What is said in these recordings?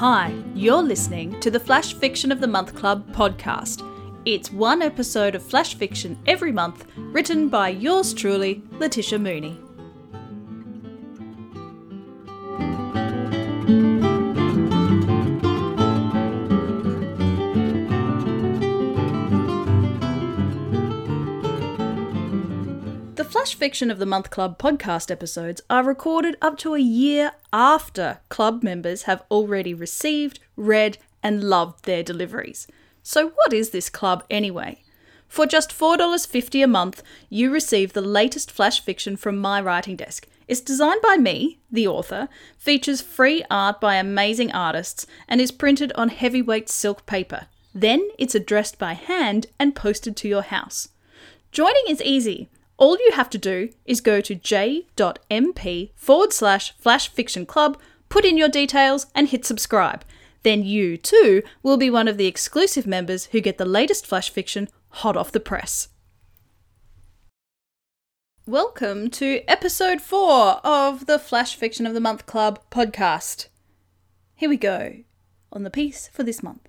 Hi, you're listening to the Flash Fiction of the Month Club podcast. It's one episode of Flash Fiction every month, written by yours truly, Letitia Mooney. Flash Fiction of the Month Club podcast episodes are recorded up to a year after club members have already received, read, and loved their deliveries. So, what is this club anyway? For just $4.50 a month, you receive the latest flash fiction from my writing desk. It's designed by me, the author, features free art by amazing artists, and is printed on heavyweight silk paper. Then it's addressed by hand and posted to your house. Joining is easy. All you have to do is go to j.mp forward slash flash fiction club, put in your details, and hit subscribe. Then you, too, will be one of the exclusive members who get the latest flash fiction hot off the press. Welcome to episode 4 of the Flash Fiction of the Month Club podcast. Here we go on the piece for this month.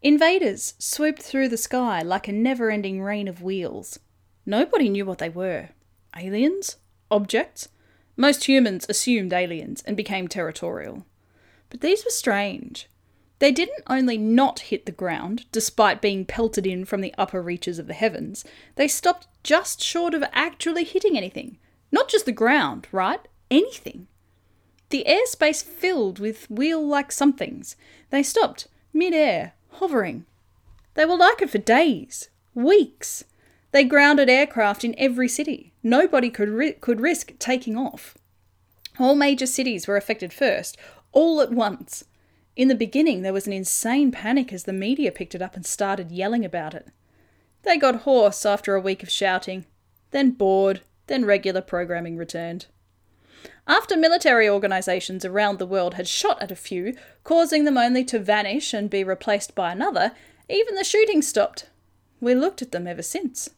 Invaders swooped through the sky like a never ending rain of wheels. Nobody knew what they were. Aliens? Objects? Most humans assumed aliens and became territorial. But these were strange. They didn't only not hit the ground, despite being pelted in from the upper reaches of the heavens, they stopped just short of actually hitting anything. Not just the ground, right? Anything. The airspace filled with wheel like somethings. They stopped mid air, hovering. They were like it for days, weeks. They grounded aircraft in every city. Nobody could, ri- could risk taking off. All major cities were affected first, all at once. In the beginning, there was an insane panic as the media picked it up and started yelling about it. They got hoarse after a week of shouting, then bored, then regular programming returned. After military organisations around the world had shot at a few, causing them only to vanish and be replaced by another, even the shooting stopped. We looked at them ever since.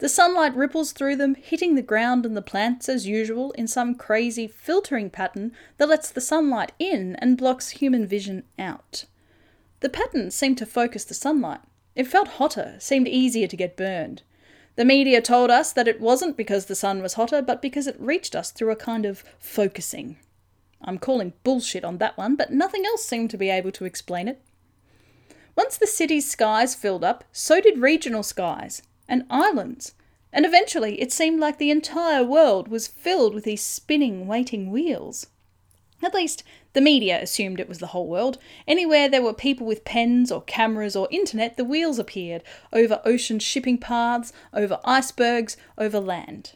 The sunlight ripples through them, hitting the ground and the plants as usual in some crazy filtering pattern that lets the sunlight in and blocks human vision out. The pattern seemed to focus the sunlight. It felt hotter, seemed easier to get burned. The media told us that it wasn't because the sun was hotter, but because it reached us through a kind of focusing. I'm calling bullshit on that one, but nothing else seemed to be able to explain it. Once the city's skies filled up, so did regional skies and islands, and eventually it seemed like the entire world was filled with these spinning, waiting wheels. At least, the media assumed it was the whole world. Anywhere there were people with pens or cameras or internet, the wheels appeared over ocean shipping paths, over icebergs, over land.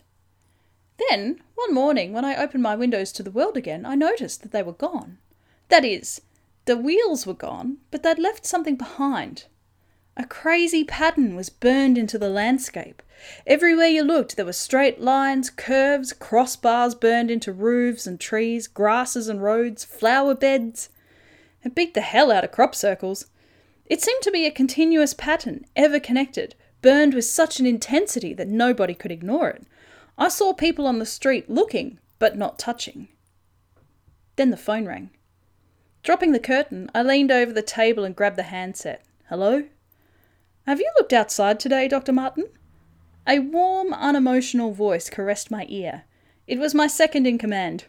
Then, one morning, when I opened my windows to the world again, I noticed that they were gone. That is, the wheels were gone, but they'd left something behind. A crazy pattern was burned into the landscape. Everywhere you looked, there were straight lines, curves, crossbars burned into roofs and trees, grasses and roads, flower beds. It beat the hell out of crop circles. It seemed to be a continuous pattern, ever connected, burned with such an intensity that nobody could ignore it. I saw people on the street looking, but not touching. Then the phone rang. Dropping the curtain, I leaned over the table and grabbed the handset. Hello? Have you looked outside today, Dr. Martin? A warm, unemotional voice caressed my ear. It was my second in command.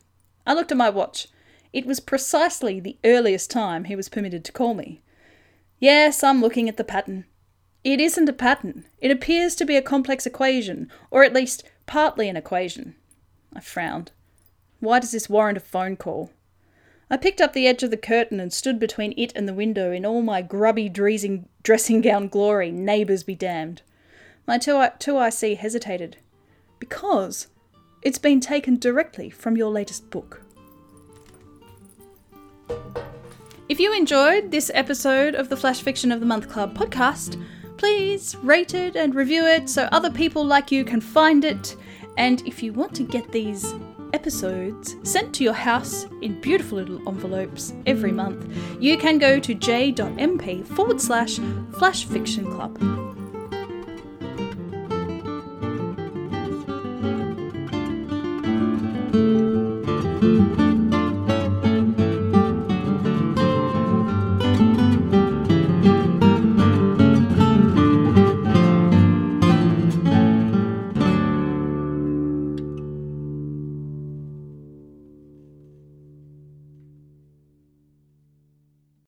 I looked at my watch. It was precisely the earliest time he was permitted to call me. Yes, I'm looking at the pattern. It isn't a pattern. It appears to be a complex equation, or at least partly an equation. I frowned. Why does this warrant a phone call? I picked up the edge of the curtain and stood between it and the window in all my grubby dressing, gown glory, neighbours be damned. My 2IC hesitated. Because it's been taken directly from your latest book. If you enjoyed this episode of the Flash Fiction of the Month Club podcast, please rate it and review it so other people like you can find it. And if you want to get these episodes sent to your house in beautiful little envelopes every month, you can go to j.mp forward slash flash fiction club.